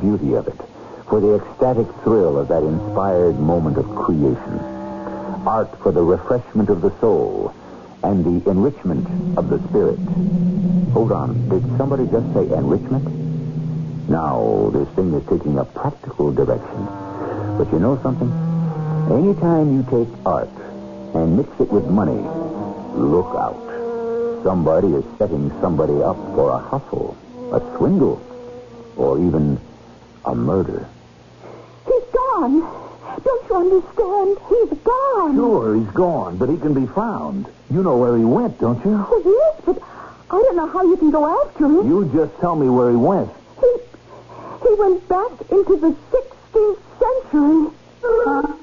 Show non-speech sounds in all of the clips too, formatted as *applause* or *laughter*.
Beauty of it, for the ecstatic thrill of that inspired moment of creation. Art for the refreshment of the soul and the enrichment of the spirit. Hold on, did somebody just say enrichment? Now, this thing is taking a practical direction. But you know something? Anytime you take art and mix it with money, look out. Somebody is setting somebody up for a hustle, a swindle, or even a murder. He's gone. Don't you understand? He's gone. Sure, he's gone, but he can be found. You know where he went, don't you? Oh, yes, but I don't know how you can go after him. You just tell me where he went. He, he went back into the 16th century. Uh-huh.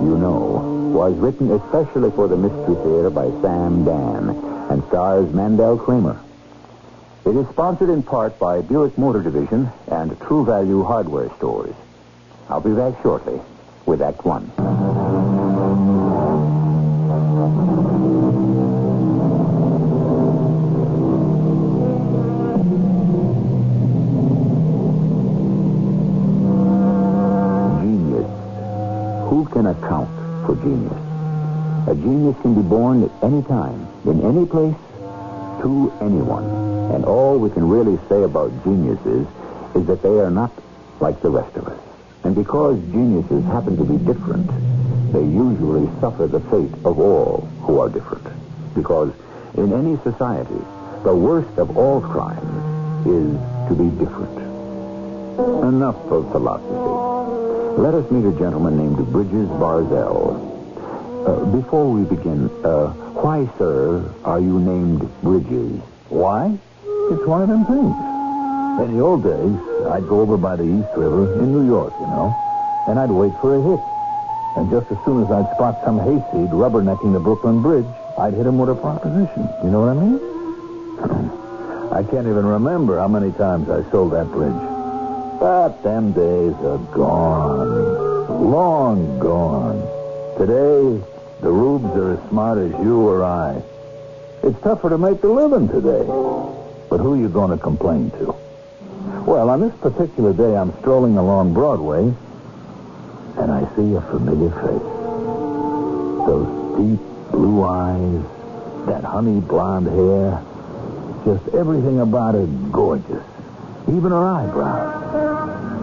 You Know, was written especially for the Mystery Theater by Sam Dann and stars Mandel Kramer. It is sponsored in part by Buick Motor Division and True Value Hardware Stores. I'll be back shortly with Act One. Can account for genius? A genius can be born at any time, in any place, to anyone. And all we can really say about geniuses is that they are not like the rest of us. And because geniuses happen to be different, they usually suffer the fate of all who are different. Because in any society, the worst of all crimes is to be different. Enough of philosophy. Let us meet a gentleman named Bridges Barzell. Uh, before we begin, uh, why, sir, are you named Bridges? Why? It's one of them things. In the old days, I'd go over by the East River in New York, you know, and I'd wait for a hit. And just as soon as I'd spot some hayseed rubbernecking the Brooklyn Bridge, I'd hit him with a proposition. You know what I mean? *clears throat* I can't even remember how many times I sold that bridge. But them days are gone. Long gone. Today, the rubes are as smart as you or I. It's tougher to make a living today. But who are you going to complain to? Well, on this particular day, I'm strolling along Broadway, and I see a familiar face. Those deep blue eyes, that honey blonde hair, just everything about her gorgeous. Even her eyebrows.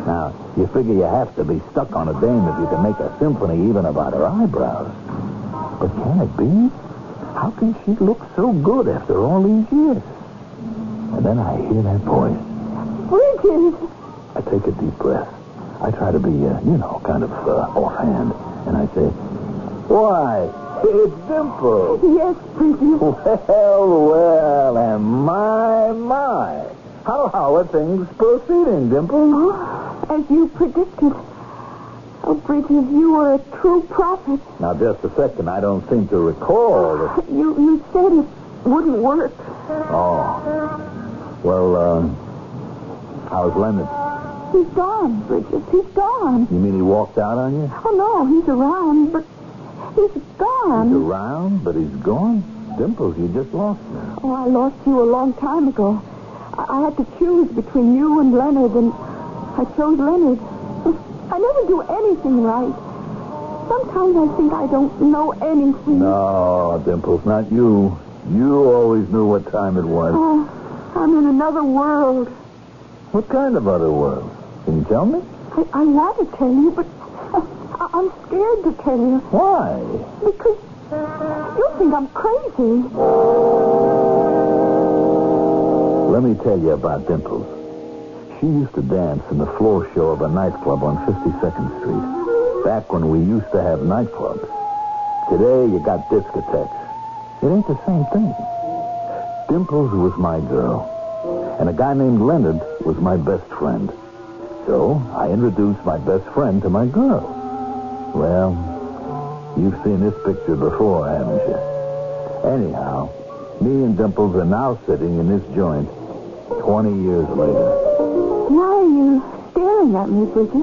Now, you figure you have to be stuck on a dame if you can make a symphony even about her eyebrows. But can it be? How can she look so good after all these years? And then I hear that voice. Bridges. I take a deep breath. I try to be, uh, you know, kind of uh, offhand. And I say, Why, it's Dimple. Yes, Bridges. Well, well, and my, my. How, how are things proceeding, Dimple? As you predicted. Oh, Bridges, you were a true prophet. Now, just a second. I don't seem to recall. that- *sighs* You, you said it wouldn't work. Oh. Well, um, how's Leonard? He's gone, Bridges. He's gone. You mean he walked out on you? Oh, no, he's around, but he's gone. He's around, but he's gone? Dimples, you just lost me. Oh, I lost you a long time ago. I, I had to choose between you and Leonard, and I chose Leonard. *laughs* I never do anything right. Sometimes I think I don't know anything. No, Dimples, not you. You always knew what time it was. Oh, I'm in another world. What kind of other world? Can you tell me? I, I want to tell you, but *laughs* I, I'm scared to tell you Why? because you think I'm crazy. Let me tell you about Dimples. She used to dance in the floor show of a nightclub on 52nd Street. Back when we used to have nightclubs. Today, you got discotheques. It ain't the same thing. Dimples was my girl. And a guy named Leonard was my best friend. So I introduced my best friend to my girl. Well, you've seen this picture before, haven't you? Anyhow, me and Dimples are now sitting in this joint 20 years later. Why are you staring at me, Bridget?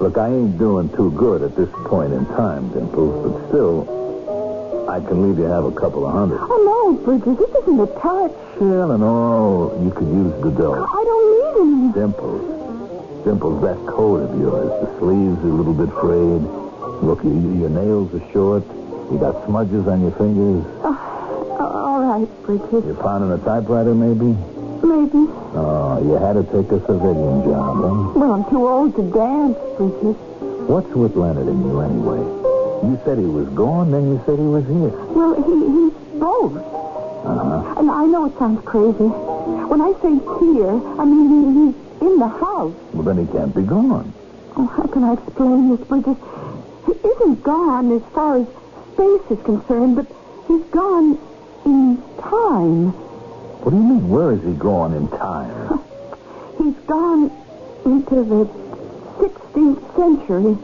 Look, I ain't doing too good at this point in time, Dimples, but still, I can leave you have a couple of hundred. Oh, no, Bridget, this isn't a touch. Well, and all, you could use the dough. I don't need any. Dimples. Dimples, that coat of yours, the sleeves are a little bit frayed. Look, you, your nails are short. You got smudges on your fingers. Oh, all right, Bridget. You're pounding a typewriter, maybe? Maybe. Oh, you had to take a civilian job, huh? Well, I'm too old to dance, Bridget. What's with Leonard and you, anyway? You said he was gone, then you said he was here. Well, he, he's both. Uh-huh. And I know it sounds crazy. When I say here, I mean he, he's in the house. Well, then he can't be gone. Oh, how can I explain this, Bridget? He isn't gone as far as space is concerned, but he's gone in time. What do you mean? Where is he gone in time? *laughs* He's gone into the 16th century.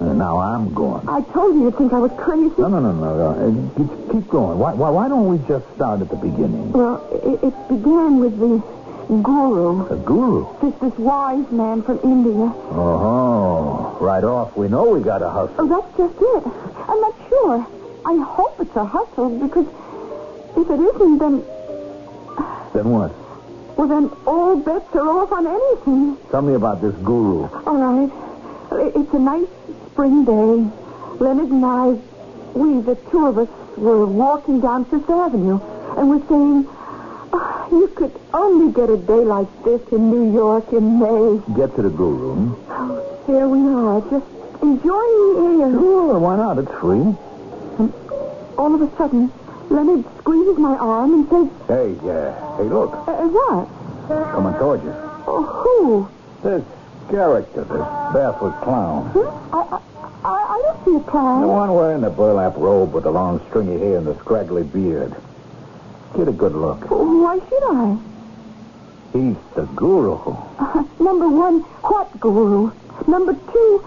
Uh, now I'm gone. I told you you'd think I was crazy. No, no, no, no. no. Uh, keep- keep going. Why, why, why don't we just start at the beginning? Well, it, it began with the guru. The guru. This, this wise man from India. Oh, right off. We know we got a hustle. Oh, that's just it. I'm not sure. I hope it's a hustle because if it isn't, then Then what? well, then all bets are off on anything. Tell me about this guru. All right. It's a nice spring day. Leonard and I, we, the two of us, were walking down Fifth Avenue, and we're saying, "Ah, you could only get a day like this in New York in May. Get to the guru. Oh, Here we are, just enjoying the air. Sure, why not? It's free. And all of a sudden, Leonard squeezes my arm and says, Hey, uh, hey, look. uh, what? Coming towards you. Oh, who? This character, this barefoot clown. Hmm? I, I, I, I don't see a clown. The one wearing the burlap robe with the long stringy hair and the scraggly beard. Get a good look. Why should I? He's the guru. Uh, *laughs* number one, what guru? Number two,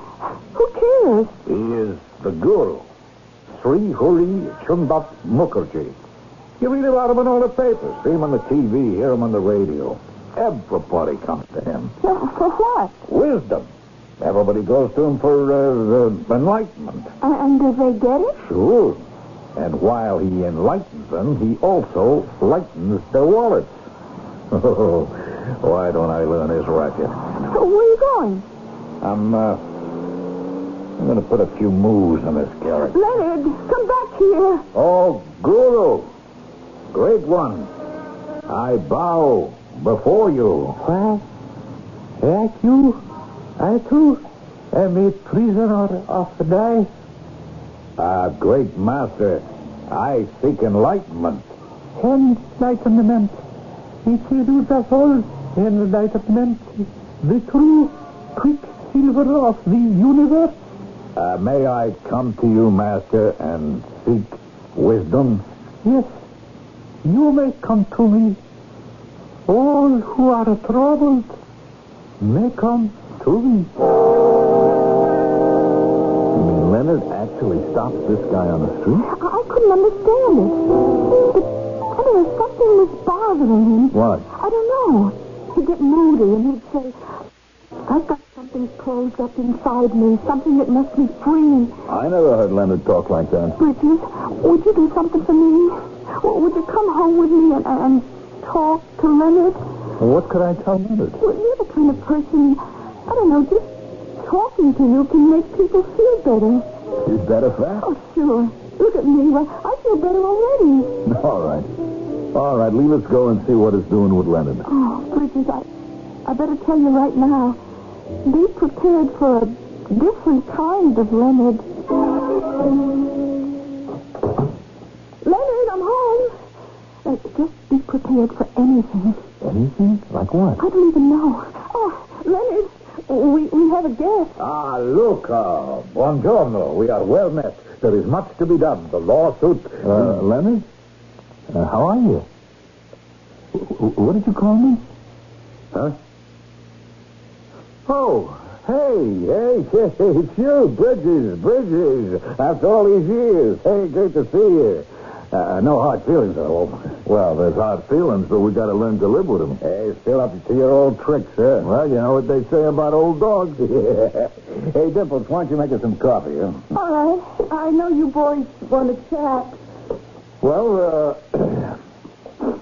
who cares? He is the guru. Sri Huri Chundat Mukherjee. You read about him in all the papers. See him on the TV, hear him on the radio. Everybody comes to him. For, for what? Wisdom. Everybody goes to him for uh, uh, enlightenment. And, and do they get it? Sure. And while he enlightens them, he also lightens their wallets. *laughs* Oh, why don't I learn his racket? Where are you going? I'm, uh, I'm going to put a few moves on this character. Leonard, come back here. Oh, Guru, great one, I bow before you. Why, like you, I too am a prisoner of the night. Ah, great master, I seek enlightenment. Enlightenment. It is the all enlightenment, the true quicksilver of the universe. Uh, may I come to you, master, and seek wisdom? Yes, you may come to me. All who are troubled may come to me. Leonard actually stopped this guy on the street? I, couldn't understand it. But, I don't something was bothering him. What? I don't know. He'd get moody and he'd say, I've got something closed up inside me, something that must be free. I never heard Leonard talk like that. Bridget, would you do something for me? Would you come home with me and, and talk to Leonard? What could I tell Leonard? Well, you're the kind of person, I don't know, just talking to you can make people feel better. Is that a fact? Oh, sure. Look at me. Well, I feel better already. *laughs* All right. All right, leave us go and see what it's doing with Leonard. Oh, Bridget, I, I better tell you right now. Be prepared for a different kind of Leonard. Leonard, I'm home. Uh, just be prepared for anything. Anything? Like what? I don't even know. Oh, Leonard, we, we have a guest. Ah, Luca. Buongiorno. We are well met. There is much to be done. The lawsuit. Uh, Leonard? Uh, how are you? W- w- what did you call me? Huh? Oh, hey, hey, *laughs* hey, it's you, Bridges, Bridges. After all these years. Hey, great to see you. Uh, no hard feelings, I hope. Well, there's hard feelings, but we got to learn to live with them. Hey, still up to your old tricks, huh? Well, you know what they say about old dogs. Yeah. *laughs* Hey, Dimples, why don't you make us some coffee, huh? All right. I know you boys want to chat. Well, uh,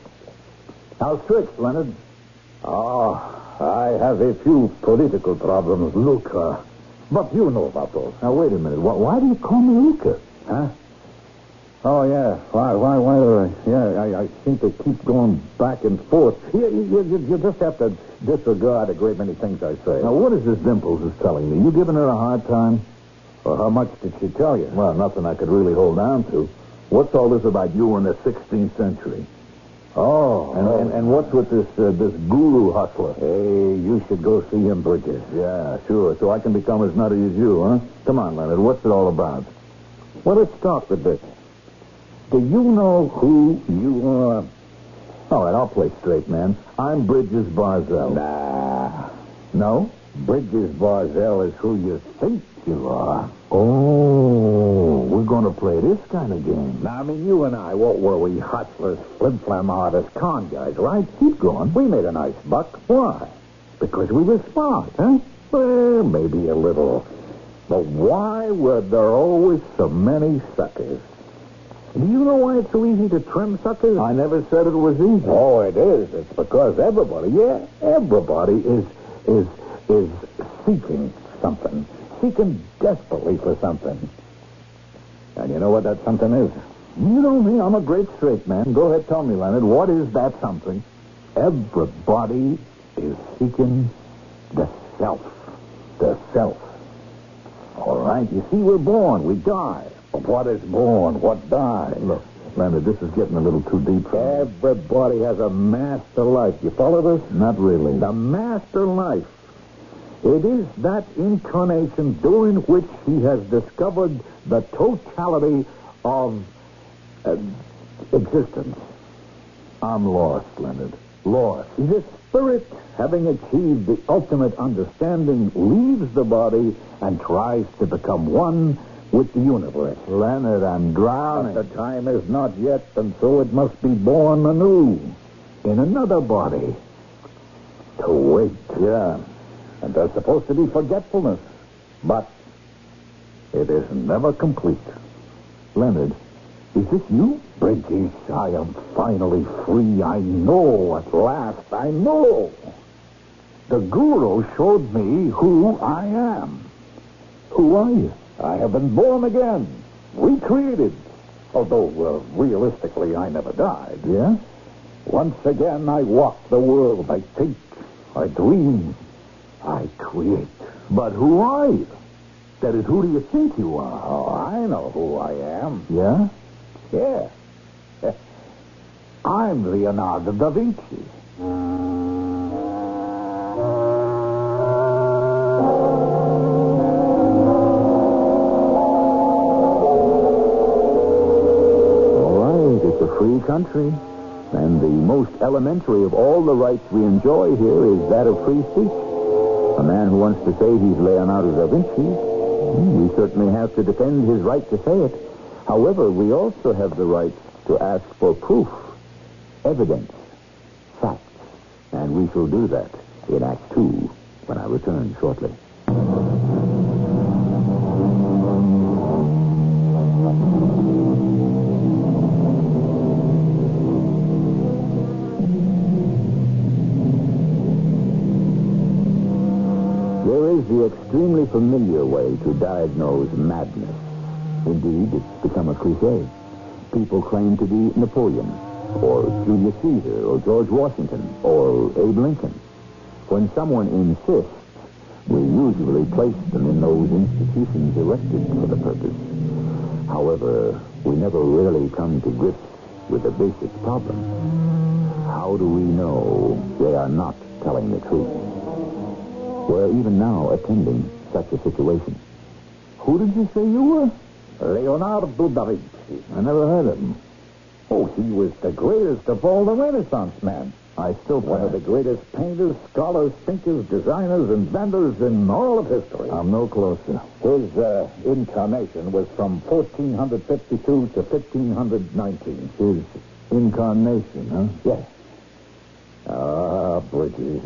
*clears throat* how's tricks, Leonard? Oh, I have a few political problems, Luca. But you know about those. Now, wait a minute. Why, why do you call me Luca? Huh? Oh, yeah. Why, why, why, uh, yeah, I, I seem to keep going back and forth. You, you, you, you just have to disregard a great many things I say. Now, what is this Dimples is telling me? You giving her a hard time? Well, how much did she tell you? Well, nothing I could really hold on to. What's all this about you in the 16th century? Oh, And, and, and what's with this uh, this guru hustler? Hey, you should go see him, Bridges. Yeah, sure. So I can become as nutty as you, huh? Come on, Leonard. What's it all about? Well, let's start with this. Do you know who you are? All right, I'll play straight, man. I'm Bridges Barzell. Nah. No? Bridges Barzell is who you think you are. Oh, we're going to play this kind of game. Now, I mean, you and I, what were we? Hustlers, flim-flam artists, con guys, right? Keep going. We made a nice buck. Why? Because we were smart, huh? Well, maybe a little. But why were there always so many suckers? Do you know why it's so easy to trim suckers? I never said it was easy. Oh, it is. It's because everybody, yeah, everybody is is is seeking something, seeking desperately for something. And you know what that something is? You know me. I'm a great straight man. Go ahead, tell me, Leonard. What is that something? Everybody is seeking the self. The self. All right, you see, we're born, we die. But what is born? What dies? Look, Leonard, this is getting a little too deep for me. Everybody has a master life. You follow this? Not really. The master life. It is that incarnation during which he has discovered the totality of uh, existence. I'm lost, Leonard. Lost. The spirit, having achieved the ultimate understanding, leaves the body and tries to become one with the universe. Leonard, I'm But drowning. the time is not yet, and so it must be born anew in another body. To wait. Yeah. And there's supposed to be forgetfulness. But it is never complete. Leonard, is this you? Bridges, I am finally free. I know at last. I know. The guru showed me who I am. Who are you? I have been born again, recreated. Although, uh, realistically, I never died. Yeah? Once again, I walk the world. I think, I dream, I create. But who are you? That is, who do you think you are? Oh, I know who I am. Yeah? Yeah. *laughs* I'm Leonardo da Vinci. All right, it's a free country. And the most elementary of all the rights we enjoy here is that of free speech. A man who wants to say he's Leonardo da Vinci, hmm, we certainly have to defend his right to say it. However, we also have the right to ask for proof, evidence, facts. And we shall do that in Act Two when I return shortly. Extremely familiar way to diagnose madness. Indeed, it's become a cliche. People claim to be Napoleon, or Julius Caesar, or George Washington, or Abe Lincoln. When someone insists, we usually place them in those institutions erected for the purpose. However, we never really come to grips with the basic problem. How do we know they are not telling the truth? We're even now attending such a situation. Who did you say you were? Leonardo da Vinci. I never heard of him. Oh, he was the greatest of all the Renaissance men. I still One of the greatest painters, scholars, thinkers, designers, inventors in all of history. I'm no closer. His uh, incarnation was from 1452 to 1519. His incarnation, huh? Yes. Ah, Bridges,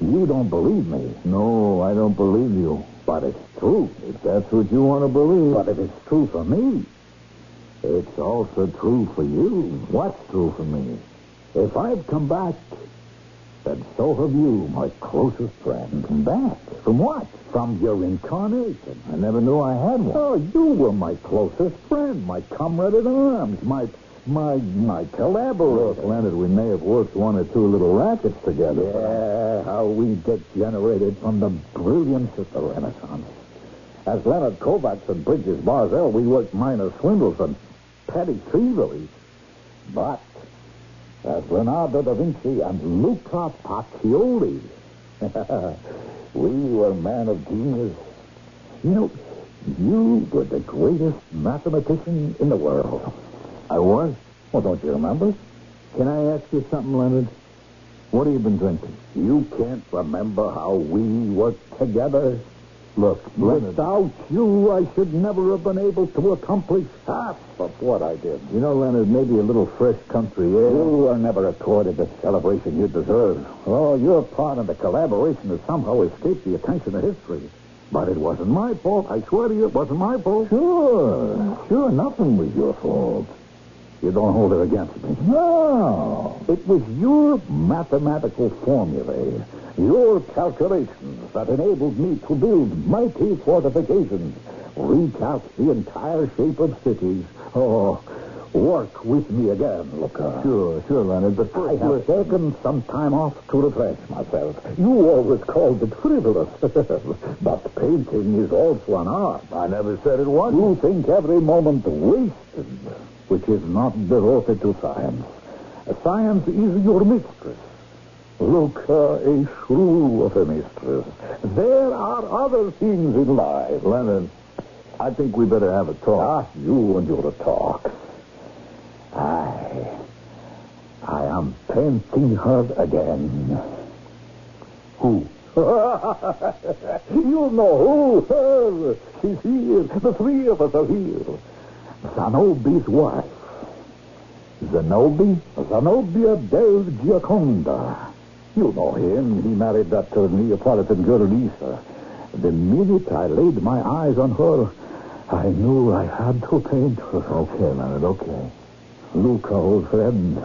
you don't believe me, No, I don't believe you. but it's true. If that's what you want to believe. But if it's true for me, it's also true for you. What's true for me? If I've come back, then so have you, my closest friend. Come back? From what? From your incarnation. I never knew I had one. Oh, you were my closest friend, my comrade in arms, my my my collaborator. Look, Leonard, we may have worked one or two little rackets together. Yeah, how we degenerated from the brilliance of the Renaissance. As Leonard Kovacs and Bridges Barzell, we worked minor swindles and petty thievery. But as Leonardo da Vinci and Luca Pacioli, *laughs* we were men of genius. You know, you were the greatest mathematician in the world. I was. Well, don't you remember? Can I ask you something, Leonard? What have you been drinking? You can't remember how we worked together. Look, Leonard. Without you, I should never have been able to accomplish half of what I did. You know, Leonard, maybe a little fresh country air. You were never accorded the celebration you deserve. Oh, your part in the collaboration has somehow escaped the attention of history. But it wasn't my fault. I swear to you, it wasn't my fault. Sure. Sure, nothing was your fault. You don't hold it against me. No. It was your mathematical formulae, your calculations that enabled me to build mighty fortifications, recast the entire shape of cities. Oh, work with me again, Luca. Sure, sure, Leonard, but I first, have look- taken some time off to refresh myself. You always called it frivolous. *laughs* but painting is also an art. I never said it wasn't. You think every moment wasted, which is not devoted to science. Science is your mistress. Look, uh, a shrew of a mistress. There are other things in life. Leonard, I think we better have a talk. Ah, you and your talk. I, I am painting her again. Who? *laughs* you know who? Her. She's here. The three of us are here. Zanobi's wife. Zanobi? Zenobia del Gioconda. You know him. He married that uh, Neapolitan girl, Lisa. The minute I laid my eyes on her, I knew I had to paint her. Okay, Leonard, okay. Luca, old friend,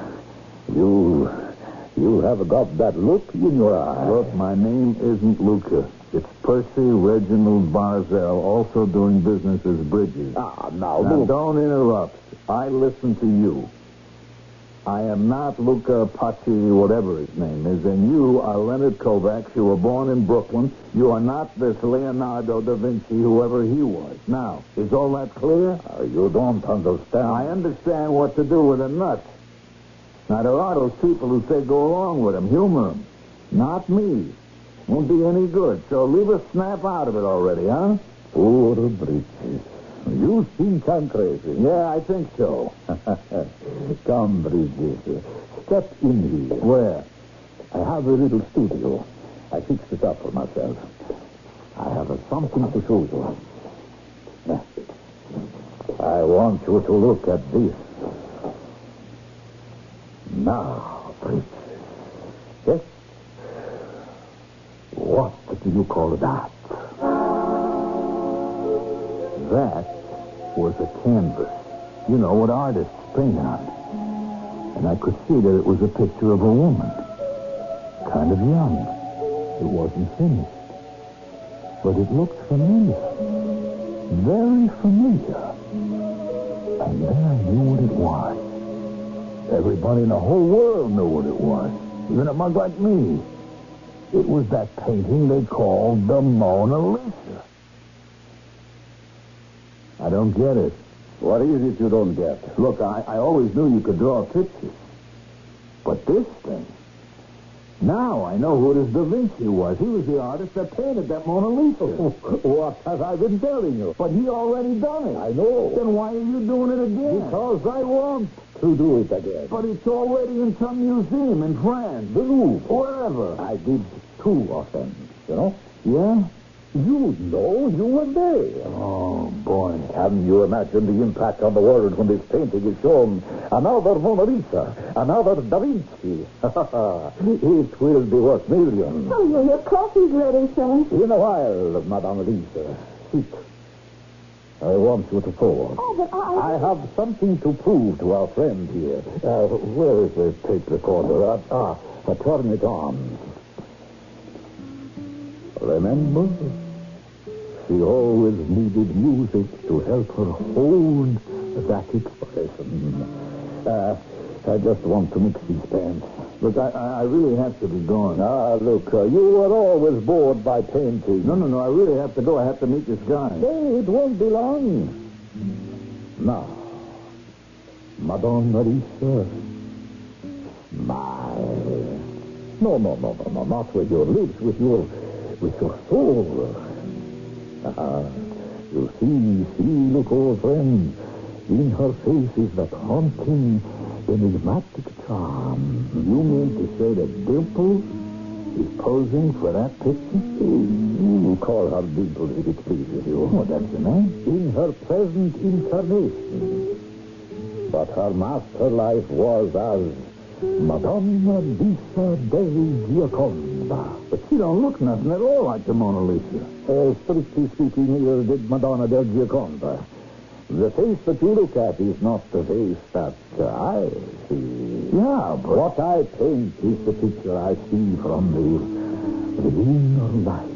you, you have got that look in your eye. Look, my name isn't Luca. It's Percy Reginald Barzell, also doing business as Bridges. Ah, now, Now, don't interrupt. I listen to you. I am not Luca Paci, whatever his name is, and you are Leonard Kovacs. You were born in Brooklyn. You are not this Leonardo da Vinci, whoever he was. Now, is all that clear? Uh, you don't understand. I understand what to do with a nut. Now, there are those people who say go along with him, humor him. Not me. Won't be any good. So leave a snap out of it already, huh? Poor Bridges. You think I'm crazy. Yeah, I think so. *laughs* Come, Bridges. Step in here. Where? I have a little studio. I fixed it up for myself. I have a something to show you. I want you to look at this. Now, Bridges. Yes? What do you call that? That was a canvas. You know what artists paint on. And I could see that it was a picture of a woman. Kind of young. It wasn't finished. But it looked familiar. Very familiar. And then I knew what it was. Everybody in the whole world knew what it was. Even a mug like me. It was that painting they called the Mona Lisa. I don't get it. What is it you don't get? Look, I, I always knew you could draw pictures. But this thing. Now I know who this Da Vinci was. He was the artist that painted that Mona Lisa. *laughs* what have I been telling you? But he already done it. I know. Then why are you doing it again? Because I want to do it again. But it's already in some museum in France, the Louvre, wherever. I did two of them, you know? Yeah? You know you were there. Oh, boy. Can you imagine the impact on the world when this painting is shown? Another Mona Lisa, another Da Vinci. *laughs* it will be worth millions. Oh, yeah, your coffee's ready, sir. In a while, Madame Lisa. Sit. I want you to forward. Oh, but I... I have something to prove to our friend here. Uh, where is the tape recorder? Uh, ah, uh, turn it on. Remember? She always needed music to help her hold that expression. Uh, I just want to mix these pants. Look, I, I really have to be going. Ah, look, uh, you were always bored by painting. No, no, no. I really have to go. I have to meet this guy. Hey, it won't be long. Now, Madonna Lisa, smile. No, no, no, no, no, not with your lips, with your, with your soul. Ah, you see, see, look, old friend. In her face is that haunting, enigmatic charm. You mean to say that Dimples is posing for that picture? You call her Dimples if it pleases you. Oh, that's the name. In her present incarnation. But her master life was as Madonna Lisa della Gioconda. But she don't look nothing at all like the Mona Lisa. Uh, strictly speaking, neither did Madonna del Gioconda. The face that you look at is not the face that uh, I see. Yeah, but... What I paint is the picture I see from the, the inner light.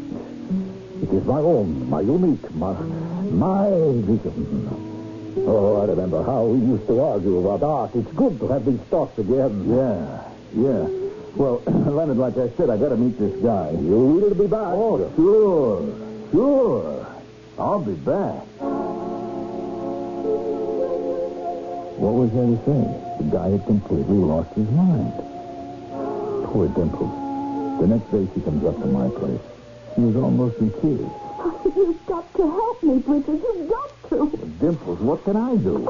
It is my own, my unique, my, my vision. Oh, I remember how we used to argue about art. It's good to have these thoughts again. Yeah, yeah. Well, *clears throat* Leonard, like I said, I got to meet this guy. You will be back. Oh, sure, sure. I'll be back. What was there to say? The guy had completely lost his mind. Poor Dimples. The next day she comes up to my place. She was almost in tears. Oh, you've got to help me, Bridget. You've got to. Dimples, what can I do?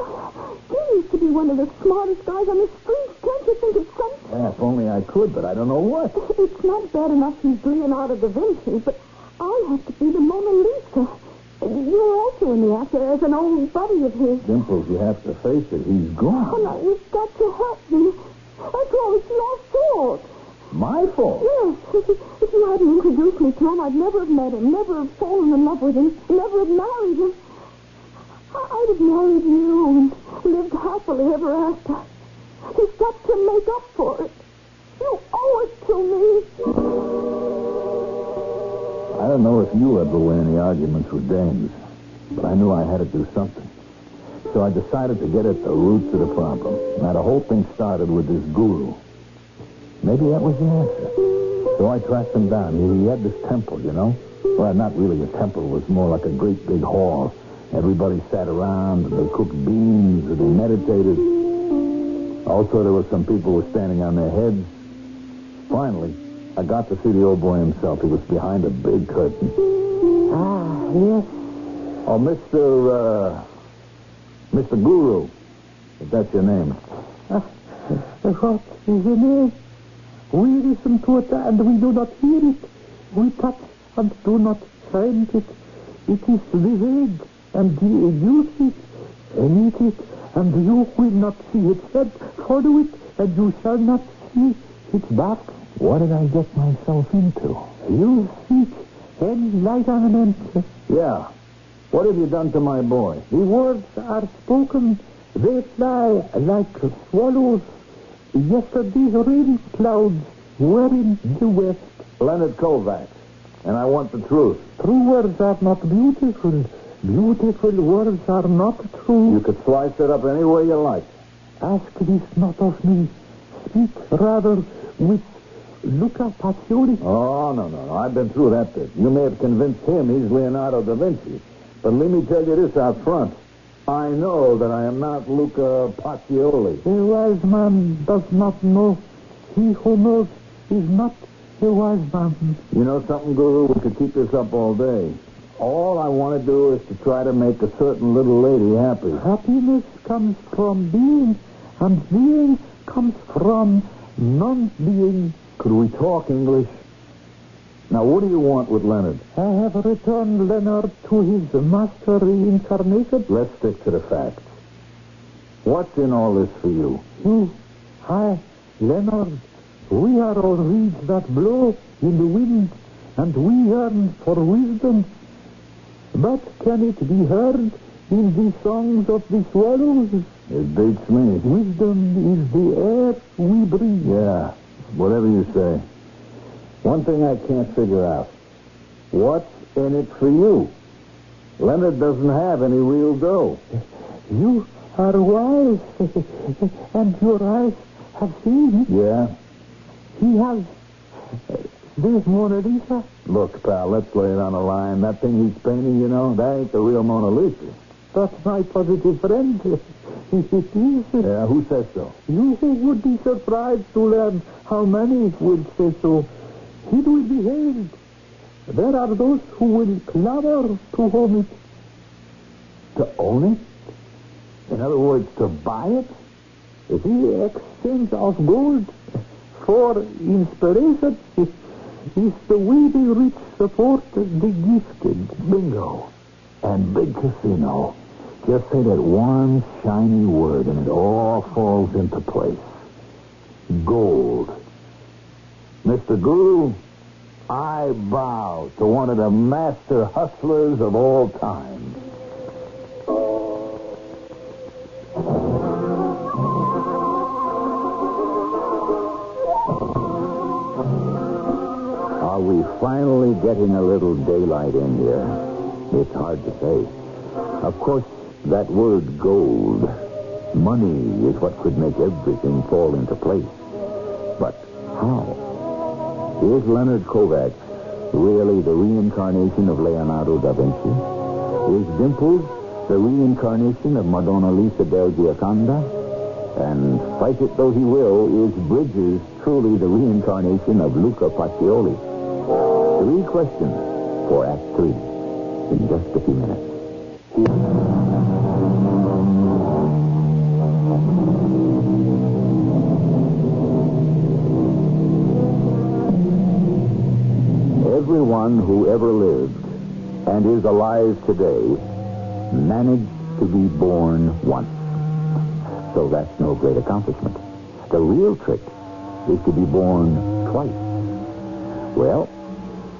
You used to be one of the smartest guys on the street. Can't you think of something? Yeah, if only I could, but I don't know what. It's not bad enough he's Leonardo da Vinci, but I have to be the Mona Lisa. You're also in the act as an old buddy of his. Dimples, you have to face it. He's gone. Oh, now, you've got to help me. After all, it's your fault. My fault. Yes, if you, if you hadn't introduced me to him, I'd never have met him, never have fallen in love with him, never have married him. I'd have married you and lived happily ever after. You've got to make up for it. You owe it to me. I don't know if you ever win any arguments with dames, but I knew I had to do something. So I decided to get at the roots of the problem. Now, the whole thing started with this guru. Maybe that was the answer. So I tracked him down. He, had this temple, you know? Well, not really a temple. It was more like a great big hall. Everybody sat around, and they cooked beans, and they meditated. Also, there were some people who were standing on their heads. Finally, I got to see the old boy himself. He was behind a big curtain. Ah, yes. Oh, Mr. Uh, Mr. Guru, if that's your name. What is the name? We listen to it and we do not hear it. We touch and do not find it. It is the vague and the elusive. And eat it and you will not see its head. Follow it and you shall not see its back. What did I get myself into? You seek enlightenment. Yeah. What have you done to my boy? The words are spoken. They fly like swallows. Yesterday's rain clouds were in the west. Leonard Kovacs. And I want the truth. True words are not beautiful. Beautiful words are not true. You could slice it up any way you like. Ask this not of me. Speak rather with Luca Pacioli. Oh, no, no, no. I've been through that bit. You may have convinced him he's Leonardo da Vinci. But let me tell you this out front. I know that I am not Luca Pacioli. A wise man does not know He who knows is not a wise man. You know something, Guru? We could keep this up all day. All I want to do is to try to make a certain little lady happy. Happiness comes from being, and being comes from non-being. Could we talk English? Now, what do you want with Leonard? I have returned Leonard to his master reincarnation. Let's stick to the facts. What's in all this for you? You, I, Leonard, we are all reeds that blow in the wind, and we yearn for wisdom. But can it be heard in the songs of the swallows? It beats me. Wisdom is the air we breathe. Yeah, whatever you say. One thing I can't figure out. What's in it for you? Leonard doesn't have any real dough. You are wise, *laughs* and your eyes have seen. Yeah? He has this Mona Lisa. Look, pal, let's lay it on the line. That thing he's painting, you know, that ain't the real Mona Lisa. That's my positive friend. It is. Yeah, who says so? You would be surprised to learn how many would say so. It will be hailed. There are those who will clamor to own it. To own it? In other words, to buy it? The exchange of gold for inspiration is the way the rich support the gifted. Bingo. And big casino. Just say that one shiny word and it all falls into place. Gold. Mr. Guru, I bow to one of the master hustlers of all time. Are we finally getting a little daylight in here? It's hard to say. Of course, that word gold, money, is what could make everything fall into place. But how? Is Leonard Kovacs really the reincarnation of Leonardo da Vinci? Is Dimples the reincarnation of Madonna Lisa del Gioconda? And fight it though he will, is Bridges truly the reincarnation of Luca Pacioli? Three questions for Act Three in just a few minutes. Everyone who ever lived and is alive today managed to be born once. So that's no great accomplishment. The real trick is to be born twice. Well,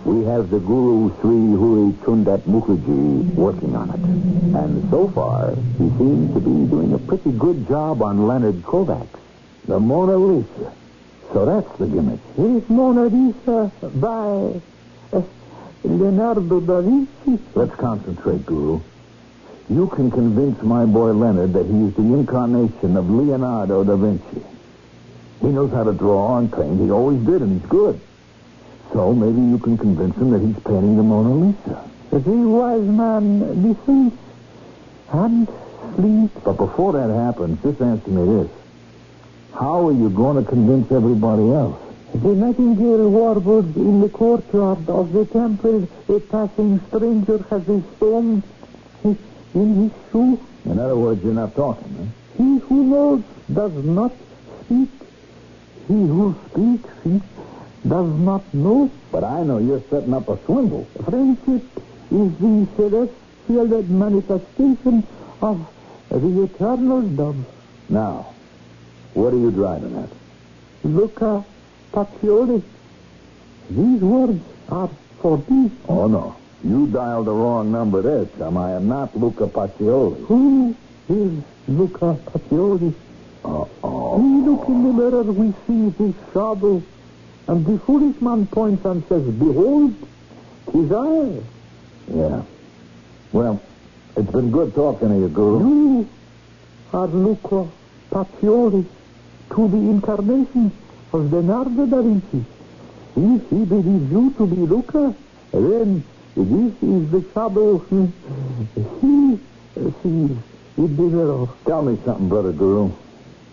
we have the Guru Sri Huri Chundat Mukherjee working on it. And so far, he seems to be doing a pretty good job on Leonard Kovacs. The Mona Lisa. So that's the gimmick. It is Mona Lisa by Leonardo da Vinci. Let's concentrate, Guru. You can convince my boy Leonard that he is the incarnation of Leonardo da Vinci. He knows how to draw and paint. He always did, and he's good. So maybe you can convince him that he's painting the Mona Lisa. The wise man listens and sleeps. But before that happens, just answer me this. How are you going to convince everybody else? The nightingale warbled in the courtyard of the temple. A passing stranger has a stone in his shoe. In other words, you're not talking, huh? He who knows does not speak. He who speaks he does not know. But I know you're setting up a swindle. Friendship is the celestial manifestation of the eternal dove. Now, what are you driving at? Luca Pacioli. These words are for thee. Oh, no. You dialed the wrong number there, chum. I am not Luca Pacioli. Who is Luca Pacioli? Uh-oh. We look in the mirror, we see his shadow, and the foolish man points and says, Behold, his eye. Yeah. Well, it's been good talking to you, Guru. You are Luca Pacioli, to the incarnation of Leonardo da Vinci. If he believes you to be Luca, then this is the trouble he sees the mirror. Tell me something, brother Guru.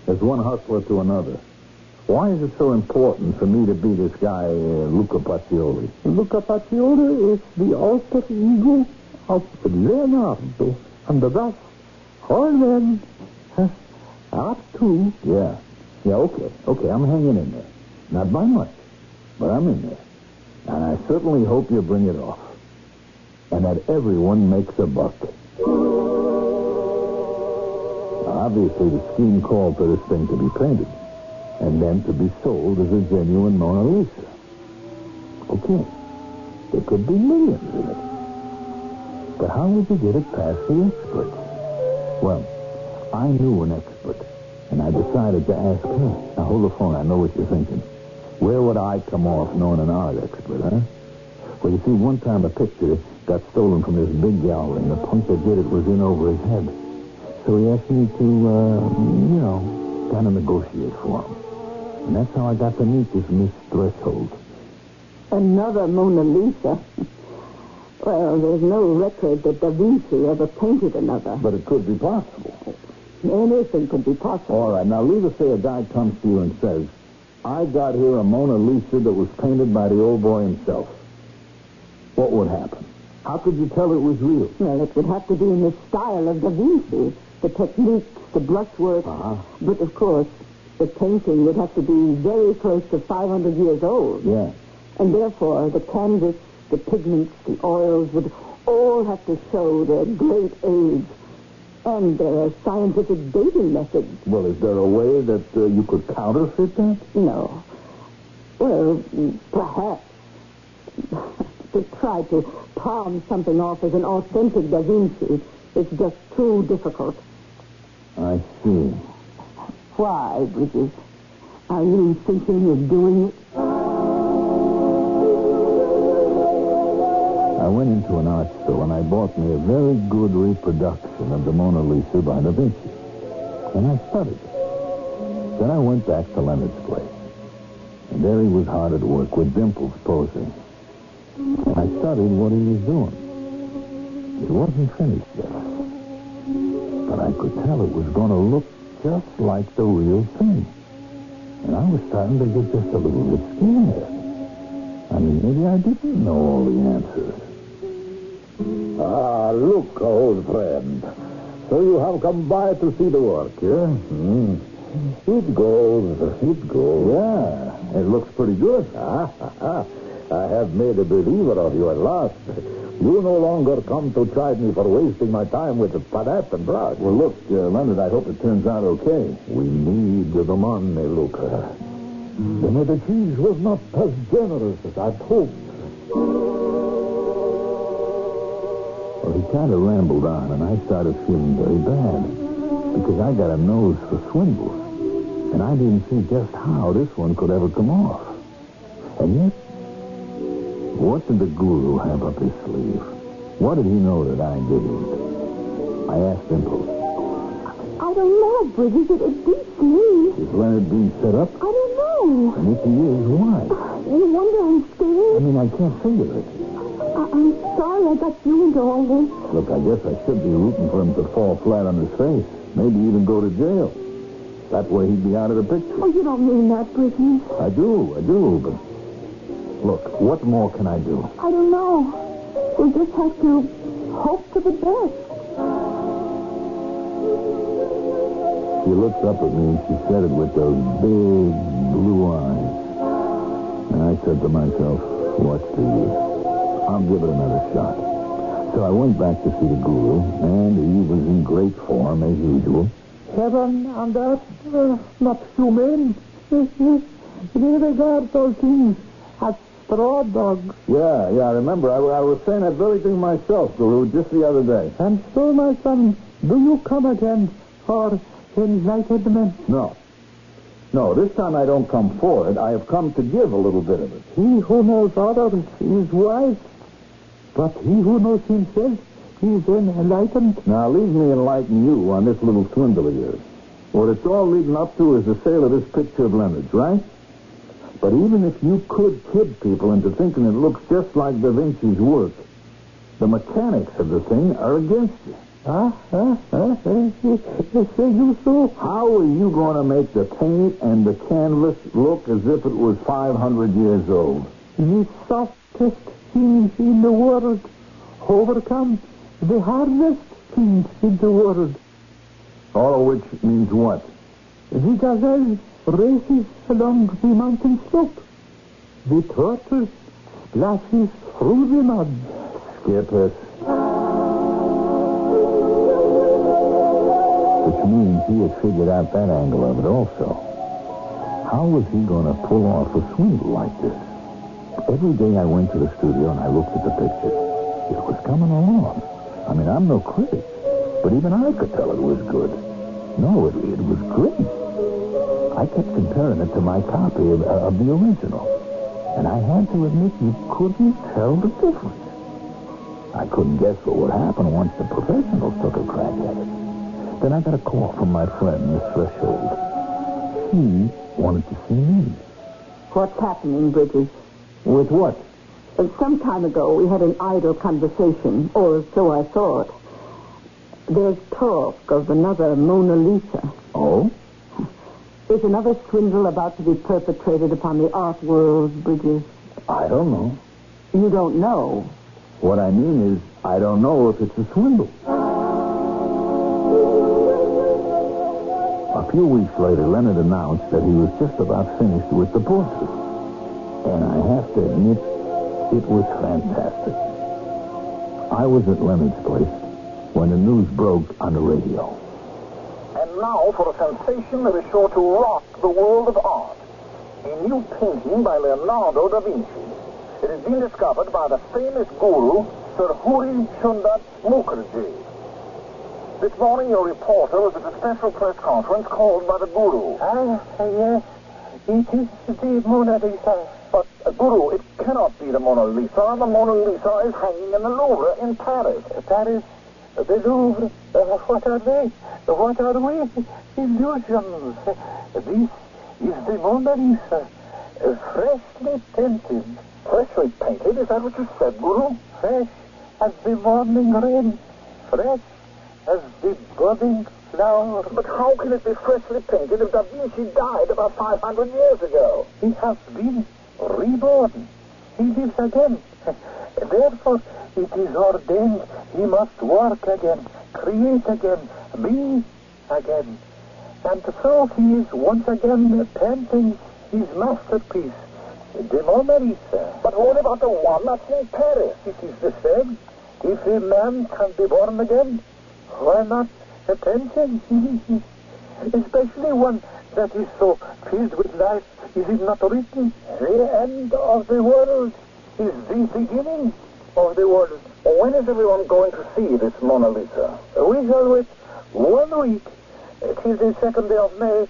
There's one hustler to another. Why is it so important for me to be this guy, uh, Luca Pacioli? Luca Pacioli is the alter ego of Leonardo, and thus all men uh, are too. Yeah. Yeah, okay. Okay, I'm hanging in there. Not by much, but I'm in there. And I certainly hope you bring it off. And that everyone makes a buck. Now, Obviously, the scheme called for this thing to be painted and then to be sold as a genuine Mona Lisa. Okay, there could be millions in it. But how would you get it past the experts? Well, I knew an expert, and I decided to ask her. Now, hold the phone. I know what you're thinking. Where would I come off knowing an art expert, huh? Well, you see, one time a picture got stolen from this big gallery, and the punk that did it was in over his head. So he asked me to, uh, you know, kind of negotiate for him. And that's how I got to meet this Miss Threshold. Another Mona Lisa. *laughs* well, there's no record that Da Vinci ever painted another. But it could be possible. Anything could be possible. All right, now leave us say a guy comes to you and says, I got here a Mona Lisa that was painted by the old boy himself. What would happen? How could you tell it was real? Well, it would have to be in the style of Da Vinci. The techniques, the brushwork. Uh-huh. But, of course, the painting would have to be very close to 500 years old. Yeah. And therefore, the canvas, the pigments, the oils would all have to show their great age and their scientific dating methods. Well, is there a way that uh, you could counterfeit that? No. Well, perhaps *laughs* to try to palm something off as an authentic Da Vinci is just too difficult. I see. Why, Bridges? Are you thinking of doing it? Went into an art store and I bought me a very good reproduction of the Mona Lisa by Da Vinci. And I studied it. Then I went back to Leonard's place. And there he was hard at work with Dimples posing. I studied what he was doing. It wasn't finished yet. But I could tell it was going to look just like the real thing. And I was starting to get just a little bit scared. I mean, maybe I didn't know all the answers. Ah, look, old friend. So you have come by to see the work, yeah? Hmm. It goes, it goes. Yeah, it looks pretty good. Ah, ah, ah. I have made a believer of you at last. You no longer come to chide me for wasting my time with the palette and brush. Well, look, uh, Leonard, I hope it turns out okay. We need the money, Luca. The Medicis was not as generous as I'd hoped. Well, he kind of rambled on, and I started feeling very bad because I got a nose for swindles, and I didn't see just how this one could ever come off. And yet, what did the guru have up his sleeve? What did he know that I didn't? I asked Dimples. I don't know, Bridges. It, it beats me. Is Leonard being set up? I don't know. And if he is, why? You wonder I'm scared? I mean, I can't figure it. I, I'm sorry I got you into all this. Look, I guess I should be rooting for him to fall flat on his face. Maybe even go to jail. That way he'd be out of the picture. Oh, you don't mean that, Bridges. I do, I do, but look, what more can I do? I don't know. We just have to hope for the best. She looked up at me and she said it with those big blue eyes. And I said to myself, what's the use? I'll give it another shot. So I went back to see the guru, and he was in great form as usual. Heaven and earth, uh, not human. *laughs* We regard all things as straw dogs. Yeah, yeah, I remember. I, I was saying that very thing myself, Guru, just the other day. And so, my son, do you come again for enlightenment? No. No, this time I don't come for it. I have come to give a little bit of it. He who knows all others is wise, but he who knows himself he is enlightened. Now, leave me enlighten you on this little swindle of yours. What it's all leading up to is the sale of this picture of Leonard's, right? But even if you could kid people into thinking it looks just like Da Vinci's work, the mechanics of the thing are against you. Ah, ah, ah, ah, say you so? How are you going to make the paint and the canvas look as if it was 500 years old? You softest things in the world overcome the hardest things in the world. All of which means what? The gazelle races along the mountain slope. The turtle splashes through the mud. Skip it. Which means he had figured out that angle of it also. How was he going to pull off a swindle like this? Every day I went to the studio and I looked at the picture. It was coming along. I mean, I'm no critic, but even I could tell it was good. No, it, it was great. I kept comparing it to my copy of, uh, of the original. And I had to admit you couldn't tell the difference. I couldn't guess what would happen once the professionals took a crack at it. Then I got a call from my friend, Miss Threshold. She wanted to see me. What's happening, Bridges? With what? Uh, Some time ago, we had an idle conversation, or so I thought. There's talk of another Mona Lisa. Oh? Is another swindle about to be perpetrated upon the art world, Bridges? I don't know. You don't know. What I mean is, I don't know if it's a swindle. A few weeks later, Leonard announced that he was just about finished with the portrait. And I have to admit, it was fantastic. I was at Leonard's place when the news broke on the radio. And now for a sensation that is sure to rock the world of art. A new painting by Leonardo da Vinci. It has been discovered by the famous guru, Sir Huri Sundat Mukherjee. This morning, your reporter was at a special press conference called by the guru. Ah, yes. It is the Mona Lisa. But, uh, Guru, it cannot be the Mona Lisa. The Mona Lisa is hanging in the Louvre in Paris. Paris, the Louvre, uh, what are they? What are we? Illusions. This is the Mona Lisa, uh, freshly painted. Freshly painted? Is that what you said, Guru? Fresh as the morning rain, fresh as the budding flower. But how can it be freshly painted if Da Vinci died about 500 years ago? He has been reborn. He lives again. Therefore, it is ordained he must work again, create again, be again. And so he is once again painting his masterpiece, the Mona Lisa. But what about the one that's in Paris? It is the same. If a man can be born again, why not a painting? *laughs* Especially one that is so filled with life. Is it not written? The end of the world is the beginning of the world. When is everyone going to see this Mona Lisa? We shall wait one week till the second day of May,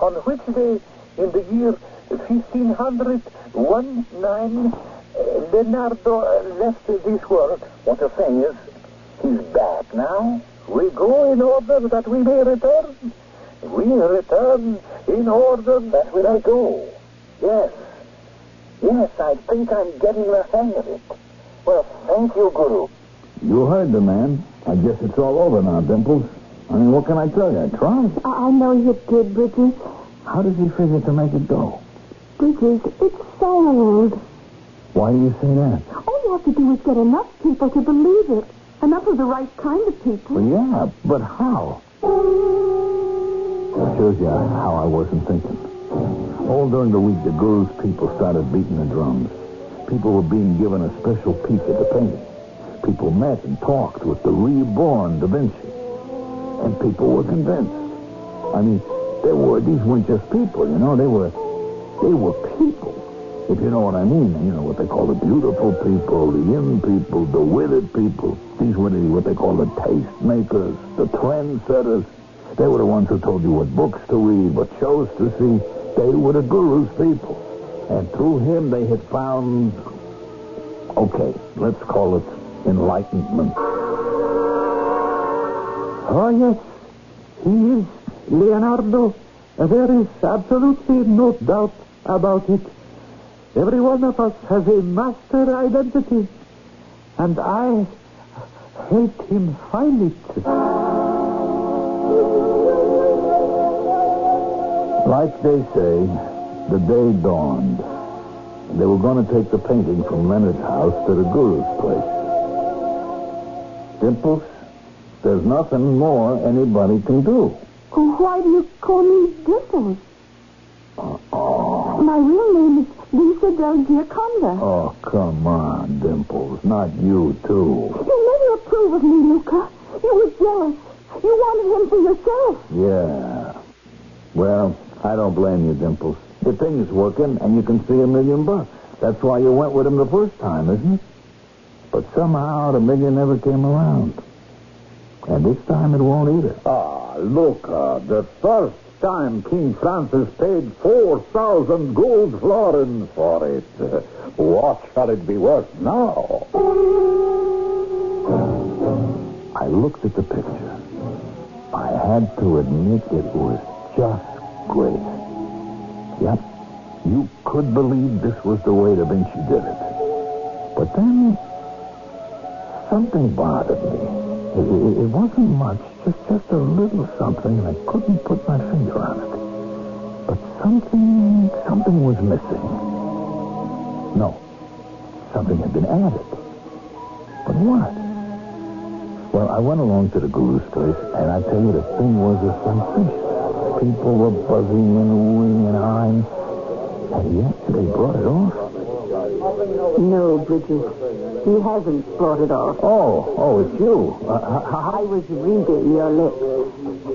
on which day in the year 1519 uh, Leonardo left this world. What you're saying is, he's back now? We go in order that we may return. We return in order that we may go. Yes. Yes, I think I'm getting the hang of it. Well, thank you, Guru. You heard the man. I guess it's all over now, Dimples. I mean, what can I tell you? I tried. I, I know you did, Bridges. How does he figure to make it go? Bridges, it's sold. Why do you say that? All you have to do is get enough people to believe it. Enough of the right kind of people. Well, yeah, but how? That shows you how I wasn't thinking. All during the week, the guru's people started beating the drums. People were being given a special peek at the painting. People met and talked with the reborn Da Vinci. And people were convinced. I mean, they were, these weren't just people, you know, they were, they were people. If you know what I mean, you know, what they call the beautiful people, the in people, the withered people. These were the, what they call the taste makers, the trendsetters. They were the ones who told you what books to read, what shows to see. They were the guru's people. And through him, they had found, okay, let's call it enlightenment. Oh, yes. He is Leonardo. There is absolutely no doubt about it. Every one of us has a master identity. And I help him find it. Like they say, the day dawned. They were going to take the painting from Leonard's house to the guru's place. Dimples, there's nothing more anybody can do. Why do you call me Dimples? Oh, My real name is Lisa Del Gioconda. oh, come on, Dimples. Not you, too. You never approve of me, Luca. You were jealous. You wanted him for yourself. Yeah. Well, I don't blame you, Dimples. The thing's working, and you can see a million bucks. That's why you went with him the first time, isn't it? But somehow the million never came around. And this time it won't either. Ah, look, uh, the first time King Francis paid 4,000 gold florins for it. Uh, what shall it be worth now? I looked at the picture. Had to admit it was just great. Yep, you could believe this was the way Da Vinci did it. But then, something bothered me. It, it- it wasn't much, just, just a little something, and I couldn't put my finger on it. But something, something was missing. No, something had been added. But what? Well, I went along to the guru's place, and I tell you, the thing was a sensation. People were buzzing and oohing and ahhing, and yet they brought it off. No, Bridges. He hasn't brought it off. Oh, oh, it's you. Uh, I was reading your lips.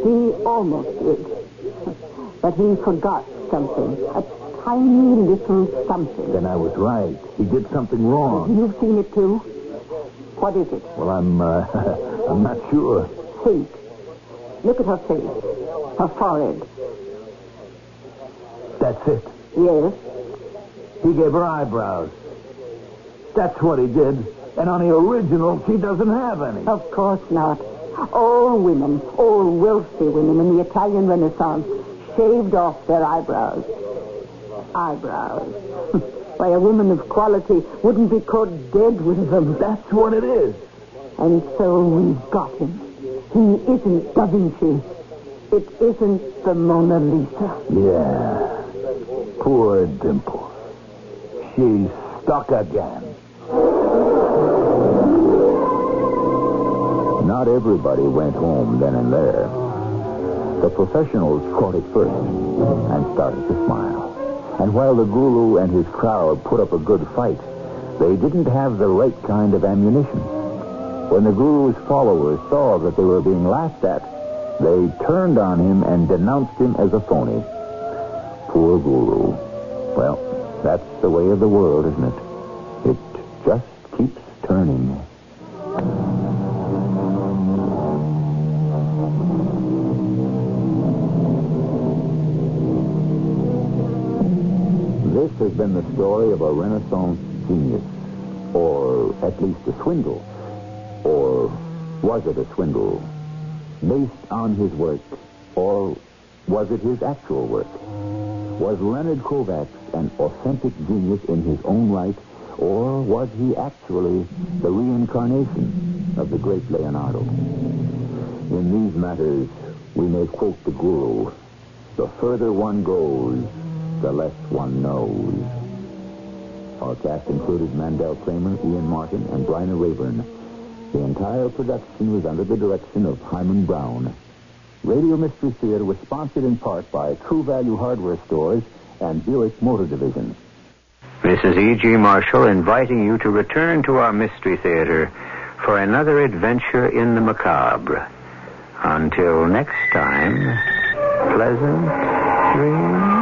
He almost did. But he forgot something. A tiny little something. then I was right. He did something wrong. You've seen it too? What is it? Well, I'm, uh, *laughs* I'm not sure. Think. Look at her face. Her forehead. That's it. Yes. He gave her eyebrows. That's what he did. And on the original, she doesn't have any. Of course not. All women, all wealthy women in the Italian Renaissance shaved off their eyebrows. Eyebrows. Why, a woman of quality wouldn't be caught dead with them. That's what it is. And so we've got him. He isn't Da Vinci. It isn't the Mona Lisa. Yeah. Poor Dimple. She's stuck again. Not everybody went home then and there. The professionals caught it first and started to smile. And while the guru and his crowd put up a good fight, they didn't have the right kind of ammunition. When the guru's followers saw that they were being laughed at, they turned on him and denounced him as a phony. Poor guru. Well, that's the way of the world, isn't it? It just keeps turning. Been the story of a Renaissance genius, or at least a swindle. Or was it a swindle? Based on his work, or was it his actual work? Was Leonard Kovacs an authentic genius in his own right, or was he actually the reincarnation of the great Leonardo? In these matters, we may quote the guru, the further one goes, the less one knows. Our cast included Mandel Kramer, Ian Martin, and Bryna Raeburn. The entire production was under the direction of Himan Brown. Radio Mystery Theater was sponsored in part by True Value Hardware Stores and Buick Motor Division. This is E.G. Marshall inviting you to return to our Mystery Theater for another adventure in the macabre. Until next time, pleasant dreams.